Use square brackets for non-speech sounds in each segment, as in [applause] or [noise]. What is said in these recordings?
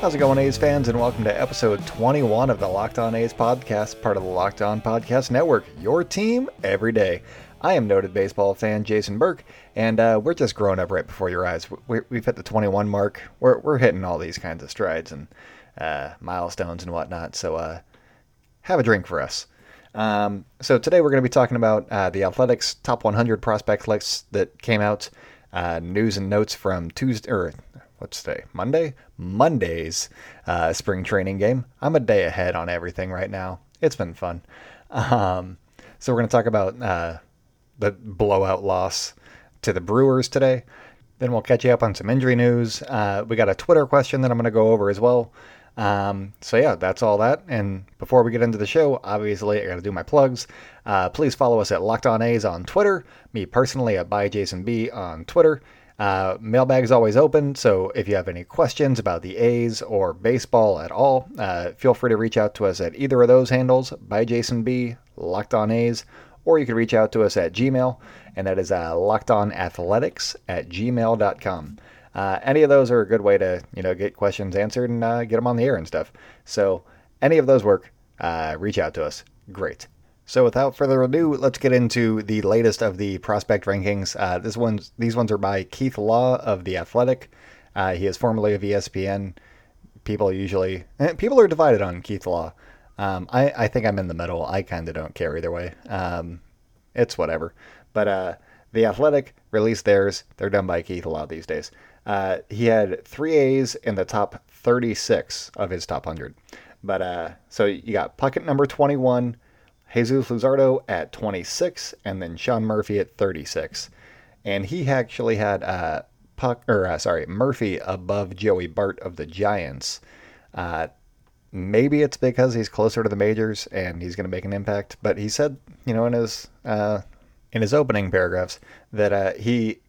How's it going, A's fans, and welcome to episode 21 of the Locked On A's podcast, part of the Locked On Podcast Network, your team every day. I am noted baseball fan Jason Burke, and uh, we're just growing up right before your eyes. we have hit the 21 mark. We're, we're hitting all these kinds of strides and uh, milestones and whatnot, so uh, have a drink for us. Um, so today we're going to be talking about uh, the Athletics Top 100 prospect list that came out, uh, news and notes from Tuesday, or what's today? Monday? Monday's uh, spring training game. I'm a day ahead on everything right now. It's been fun. Um, so we're going to talk about uh, the blowout loss to the Brewers today. Then we'll catch you up on some injury news. Uh, we got a Twitter question that I'm going to go over as well. Um, so yeah, that's all that. And before we get into the show, obviously I got to do my plugs. Uh, please follow us at Locked On A's on Twitter. Me personally at By Jason B on Twitter. Uh, mailbag is always open, so if you have any questions about the A's or baseball at all, uh, feel free to reach out to us at either of those handles by Jason B, Locked On A's, or you can reach out to us at Gmail, and that is uh, lockedonathletics at gmail.com. Uh, any of those are a good way to you know get questions answered and uh, get them on the air and stuff. So any of those work. Uh, reach out to us. Great. So without further ado, let's get into the latest of the prospect rankings. Uh, this one's these ones are by Keith Law of the Athletic. Uh, he is formerly of ESPN. People usually eh, people are divided on Keith Law. Um, I, I think I'm in the middle. I kind of don't care either way. Um, it's whatever. But uh, the Athletic released theirs. They're done by Keith Law these days. Uh, he had three A's in the top 36 of his top 100. But uh, so you got Puckett number 21. Jesus Luzardo at 26, and then Sean Murphy at 36. And he actually had uh, Puk or uh, sorry Murphy above Joey Bart of the Giants. Uh, maybe it's because he's closer to the majors and he's going to make an impact. But he said, you know, in his uh, in his opening paragraphs that uh, he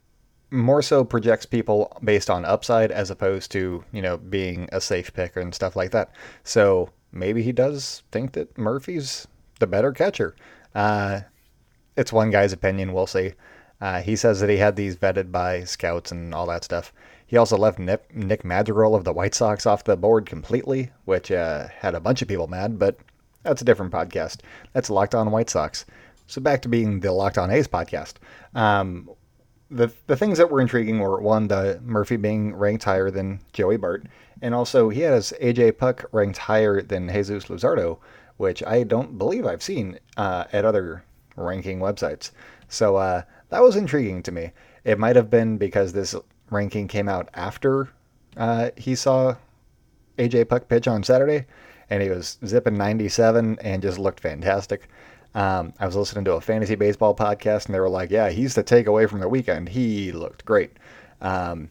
more so projects people based on upside as opposed to you know being a safe pick and stuff like that. So maybe he does think that Murphy's the better catcher. Uh, it's one guy's opinion. We'll see. Uh, he says that he had these vetted by scouts and all that stuff. He also left Nick, Nick Madrigal of the White Sox off the board completely, which uh, had a bunch of people mad, but that's a different podcast. That's Locked On White Sox. So back to being the Locked On A's podcast. Um, the the things that were intriguing were one, the Murphy being ranked higher than Joey Bart, and also he has AJ Puk ranked higher than Jesus Luzardo, which I don't believe I've seen uh, at other ranking websites. So uh, that was intriguing to me. It might have been because this ranking came out after uh, he saw AJ Puk pitch on Saturday, and he was zipping 97 and just looked fantastic. Um, I was listening to a fantasy baseball podcast, and they were like, "Yeah, he's the takeaway from the weekend. He looked great." Um,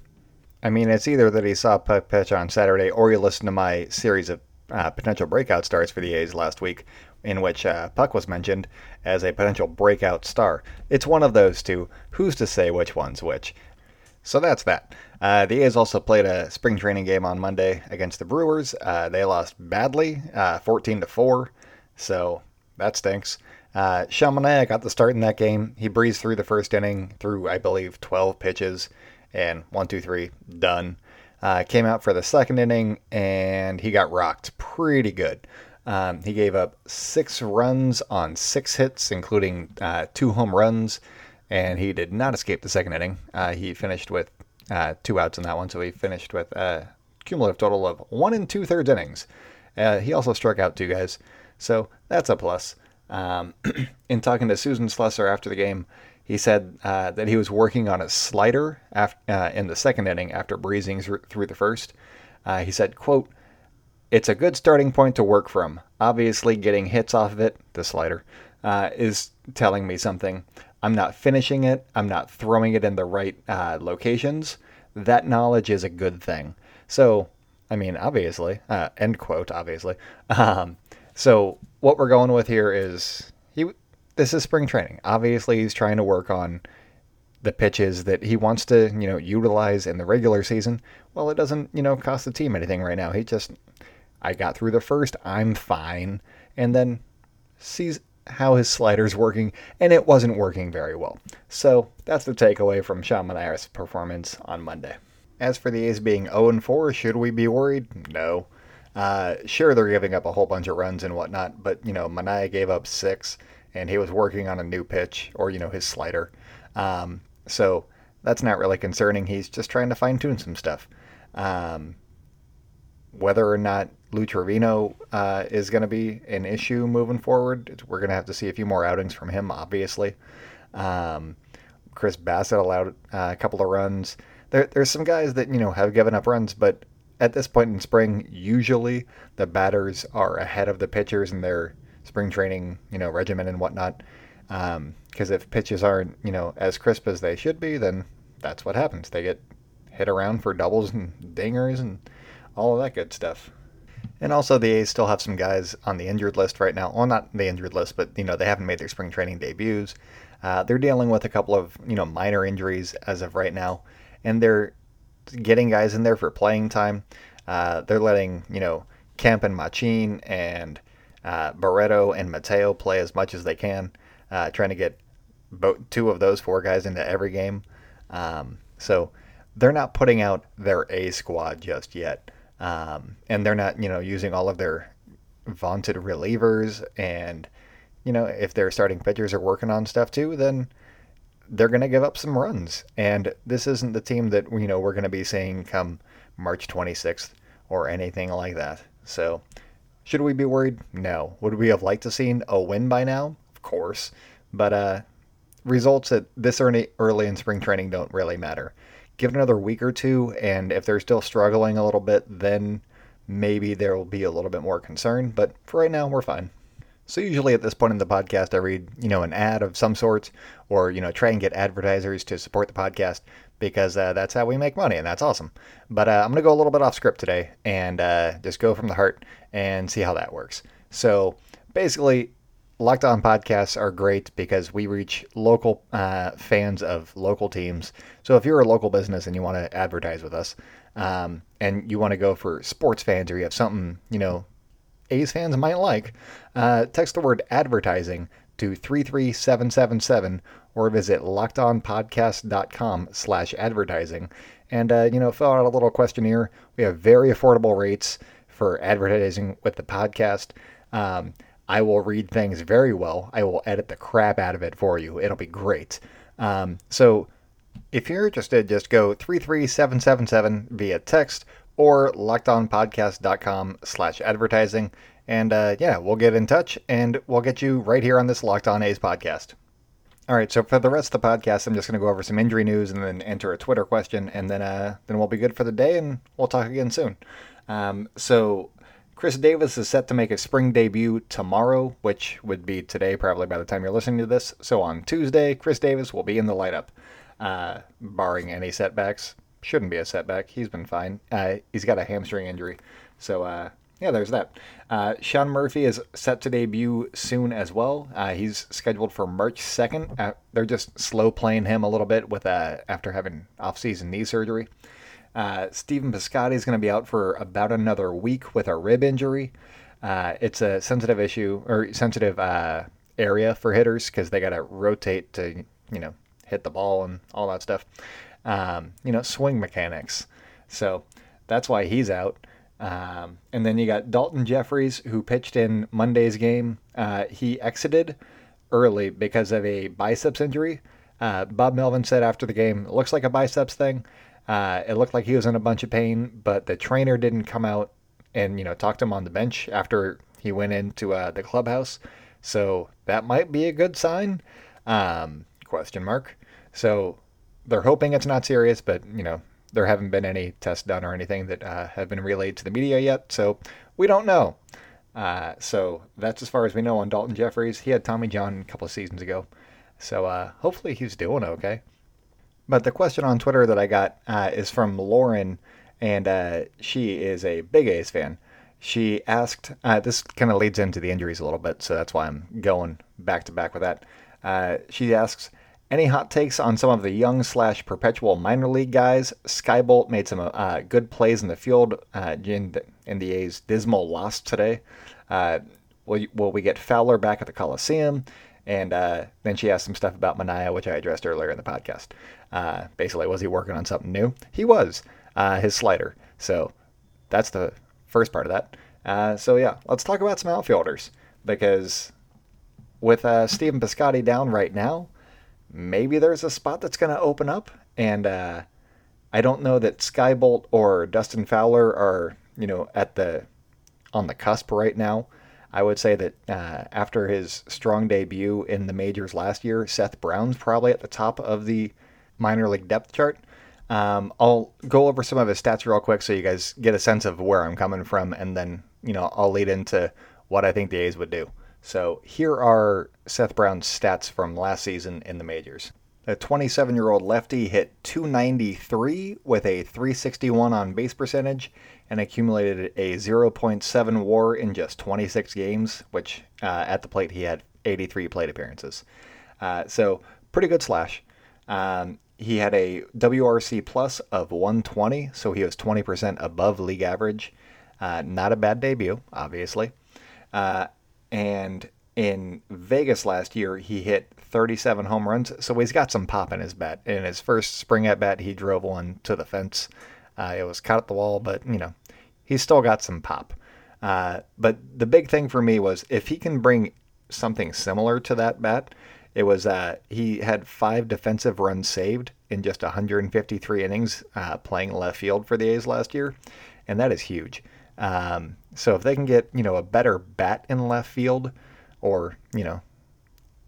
I mean, it's either that he saw Puk pitch on Saturday, or you listen to my series of uh, potential breakout stars for the A's last week, in which uh, Puk was mentioned as a potential breakout star. It's one of those two. Who's to say which one's which? So that's that. Uh, the A's also played a spring training game on Monday against the Brewers. Uh, they lost badly, uh, 14 to four. So that stinks. Uh, got the start in that game. He breezed through the first inning through, I believe, 12 pitches, and one, two, three, done. Uh, came out for the second inning and he got rocked pretty good. Um, he gave up six runs on six hits, including uh, two home runs, and he did not escape the second inning. Uh, he finished with uh, two outs in that one, so he finished with a cumulative total of one and two thirds innings. Uh, he also struck out two guys, so that's a plus. Um, [clears throat] in talking to Susan Slusser after the game, he said uh, that he was working on a slider uh, in the second inning after breezing through the first. Uh, he said, quote, it's a good starting point to work from. Obviously, getting hits off of it, the slider, uh, is telling me something. I'm not finishing it. I'm not throwing it in the right uh, locations. That knowledge is a good thing. So, I mean, obviously, uh, end quote, obviously. [laughs] Um, so, what we're going with here is he this is spring training. Obviously, he's trying to work on the pitches that he wants to, you know, utilize in the regular season. Well, it doesn't, you know, cost the team anything right now. He just, I got through the first, I'm fine, and then sees how his slider's working, and it wasn't working very well. So that's the takeaway from Sean Manaea's performance on Monday. as for the A's being 0 4, should we be worried? No. Uh, sure, they're giving up a whole bunch of runs and whatnot, but you know, Manaea gave up six, and he was working on a new pitch or you know his slider. Um, so that's not really concerning. He's just trying to fine tune some stuff. Um, whether or not Lou Trivino uh, is going to be an issue moving forward, we're going to have to see a few more outings from him, obviously. Um, Chris Bassitt allowed uh, a couple of runs. There, there's some guys that you know have given up runs, but at this point in spring, usually the batters are ahead of the pitchers in their spring training, you know, regimen and whatnot. Because um, if pitches aren't, you know, as crisp as they should be, then that's what happens. They get hit around for doubles and dingers and all of that good stuff. And also, the A's still have some guys on the injured list right now. Well, not the injured list, but you know they haven't made their spring training debuts. Uh, they're dealing with a couple of you know minor injuries as of right now, and they're getting guys in there for playing time. Uh, they're letting you know Kemp and Machin and uh, Barreto and Mateo play as much as they can, uh, trying to get both two of those four guys into every game. Um, so they're not putting out their A squad just yet, um, and they're not you know using all of their vaunted relievers. And you know if their starting pitchers are working on stuff too, then they're going to give up some runs. And this isn't the team that you know we're going to be seeing come March 26th or anything like that. So, should we be worried? No. Would we have liked to seen a win by now? Of course. But uh, results at this early early in spring training don't really matter. Give it another week or two, and if they're still struggling a little bit, then maybe there will be a little bit more concern. But for right now, we're fine. So usually at this point in the podcast, I read, you know, an ad of some sort, or you know, try and get advertisers to support the podcast because uh, that's how we make money, and that's awesome. But uh, I'm gonna go a little bit off script today and uh, just go from the heart and see how that works. So basically, Locked On podcasts are great because we reach local uh, fans of local teams. So if you're a local business and you want to advertise with us, um, and you want to go for sports fans, or you have something you know A's fans might like, uh, text the word advertising to 33777 or visit lockedonpodcast.com slash advertising. And, uh, you know, fill out a little questionnaire. We have very affordable rates for advertising with the podcast. Um, I will read things very well. I will edit the crap out of it for you. It'll be great. Um, so if you're interested, just go 33777 via text or lockedonpodcast.com slash advertising. And uh, yeah, we'll get in touch and we'll get you right here on this Locked On A's podcast. All right, so for the rest of the podcast, I'm just going to go over some injury news and then enter a Twitter question, and then uh, then we'll be good for the day, and we'll talk again soon. Um, so Khris Davis is set to make a spring debut tomorrow, which would be today, probably by the time you're listening to this. So on Tuesday, Khris Davis will be in the lineup, uh, barring any setbacks shouldn't be a setback. He's been fine. Uh, he's got a hamstring injury. So, uh, yeah, there's that. Uh, Sean Murphy is set to debut soon as well. Uh, he's scheduled for March 2nd. Uh, they're just slow playing him a little bit with uh, after having off-season knee surgery. Stephen Piscotty is going to be out for about another week with a rib injury. it's a sensitive issue or sensitive area for hitters because they got to rotate to you know hit the ball and all that stuff um, you know, swing mechanics. So that's why he's out. Um, and then you got Dalton Jefferies, who pitched in Monday's game. Uh, he exited early because of a biceps injury. Uh, Bob Melvin said after the game, it looks like a biceps thing. Uh, it looked like he was in a bunch of pain, but the trainer didn't come out and you know talk to him on the bench after he went into uh, the clubhouse. So that might be a good sign. Um, question mark. So they're hoping it's not serious, but you know there haven't been any tests done or anything that uh, have been relayed to the media yet, so we don't know. Uh, so that's as far as we know on Dalton Jefferies. He had Tommy John a couple of seasons ago, so uh, hopefully he's doing okay. But the question on Twitter that I got uh, is from Lauren, and uh, she is a big A's fan. She asked, uh, this kind of leads into the injuries a little bit, so that's why I'm going back to back with that. she asks, any hot takes on some of the young slash perpetual minor league guys? Skye Bolt made some uh, good plays in the field uh, in, the, in the A's dismal loss today. Uh, will, will we get Fowler back at the Coliseum? And uh, then she asked some stuff about Manaea, which I addressed earlier in the podcast. Uh, basically, was he working on something new? He was. uh, his slider. So that's the first part of that. So yeah, let's talk about some outfielders because with Stephen Piscotty down right now, maybe there's a spot that's going to open up, and uh, I don't know that Skye Bolt or Dustin Fowler are you know at the on the cusp right now. I would say that uh, after his strong debut in the majors last year, Seth Brown's probably at the top of the minor league depth chart. Um, I'll go over some of his stats real quick so you guys get a sense of where I'm coming from, and then you know I'll lead into what I think the A's would do. So here are Seth Brown's stats from last season in the majors. The 27 year old lefty hit 293 with a 361 on base percentage and accumulated a 0.7 war in just 26 games, which uh, at the plate he had 83 plate appearances. Uh, so pretty good slash. Um, he had a WRC plus of 120, so he was 20% above league average. Uh, not a bad debut, obviously. Uh, and in Vegas last year, he hit 37 home runs, so he's got some pop in his bat. In his first spring at bat, he drove one to the fence. Uh, it was caught at the wall, but you know, he's still got some pop. Uh, but the big thing for me was if he can bring something similar to that bat, it was uh, he had five defensive runs saved in just 153 innings uh, playing left field for the A's last year, and that is huge. Um, so if they can get you know a better bat in left field, or you know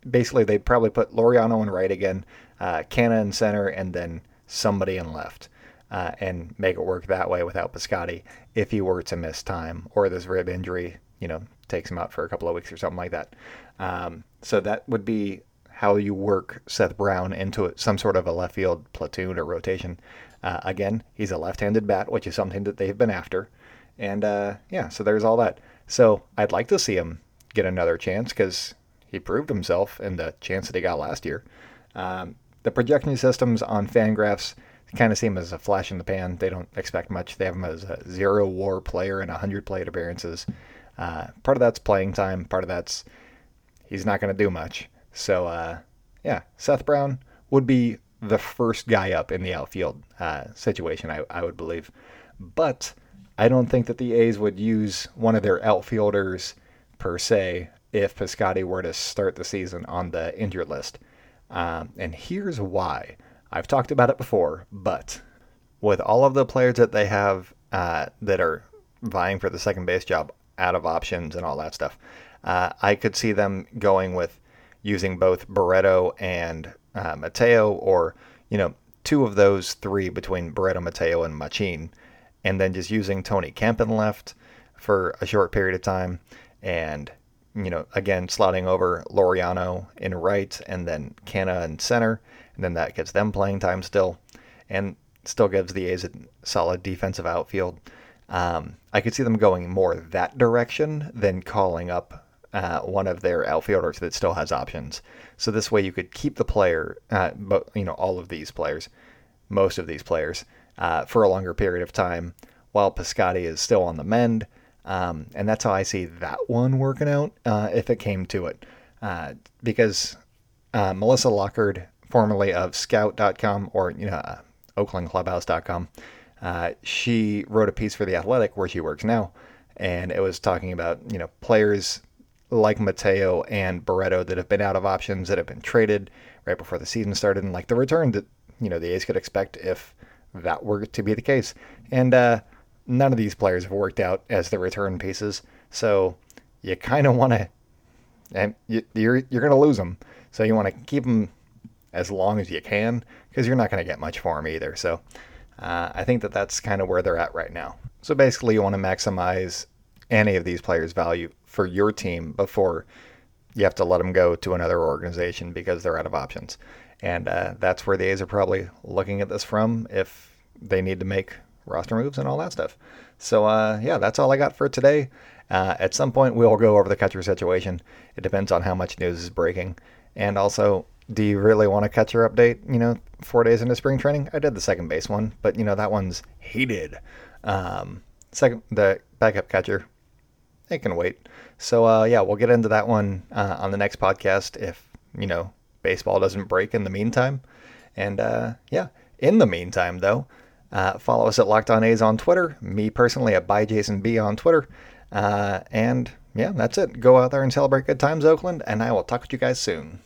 basically they'd probably put Laureano in right again, uh, Canha in center, and then somebody in left, uh, and make it work that way without Piscotty if he were to miss time or this rib injury, you know, takes him out for a couple of weeks or something like that. Um, so that would be how you work Seth Brown into some sort of a left field platoon or rotation. Uh, again, he's a left-handed bat, which is something that they've been after, and uh, yeah, so there's all that. So I'd like to see him get another chance because he proved himself in the chance that he got last year. Um, the projection systems on Fangraphs kind of seem as a flash in the pan. They don't expect much. They have him as a zero WAR player and 100 plate appearances. Uh, part of that's playing time. Part of that's he's not going to do much. So uh, yeah, Seth Brown would be the first guy up in the outfield uh, situation. I, I would believe, but I don't think that the A's would use one of their outfielders per se if Piscotty were to start the season on the injured list. Um, and here's why. I've talked about it before, but with all of the players that they have uh, that are vying for the second base job out of options and all that stuff, uh, I could see them going with using both Barreto and uh, Mateo, or you know, two of those three between Barreto, Mateo, and Machin, and then just using Tony Kemp in left for a short period of time, and you know, again, slotting over Laureano in right and then Canha in center. And then that gets them playing time still and still gives the A's a solid defensive outfield. Um, I could see them going more that direction than calling up uh, one of their outfielders that still has options. So this way you could keep the player, uh, but you know all of these players, most of these players, uh, for a longer period of time, while Piscotty is still on the mend. Um, and that's how I see that one working out uh, if it came to it. Uh, because uh, Melissa Lockard, formerly of Scout.com or you know uh, OaklandClubhouse.com, uh, she wrote a piece for The Athletic where she works now, and it was talking about you know players like Mateo and Barreto that have been out of options that have been traded right before the season started, and like the return that you know the A's could expect if that were to be the case. And uh, none of these players have worked out as the return pieces. So you kind of want to, and you, you're you're going to lose them. So you want to keep them as long as you can because you're not going to get much for them either. So uh, I think that that's kind of where they're at right now. So basically, you want to maximize any of these players' value for your team before you have to let them go to another organization because they're out of options. And uh, that's where the A's are probably looking at this from if they need to make roster moves and all that stuff. So uh, yeah, that's all I got for today. Uh, at some point, we'll go over the catcher situation. It depends on how much news is breaking, and also, do you really want a catcher update? You know, four days into spring training, I did the second base one, but you know that one's hated. Um, second, the backup catcher, it can wait. So uh, yeah, we'll get into that one uh, on the next podcast if you know baseball doesn't break in the meantime. And uh, yeah, in the meantime, though, Uh, follow us at Locked On A's on Twitter. Me personally at ByJasonB on Twitter. Uh, and yeah, that's it. Go out there and celebrate good times, Oakland, and I will talk to you guys soon.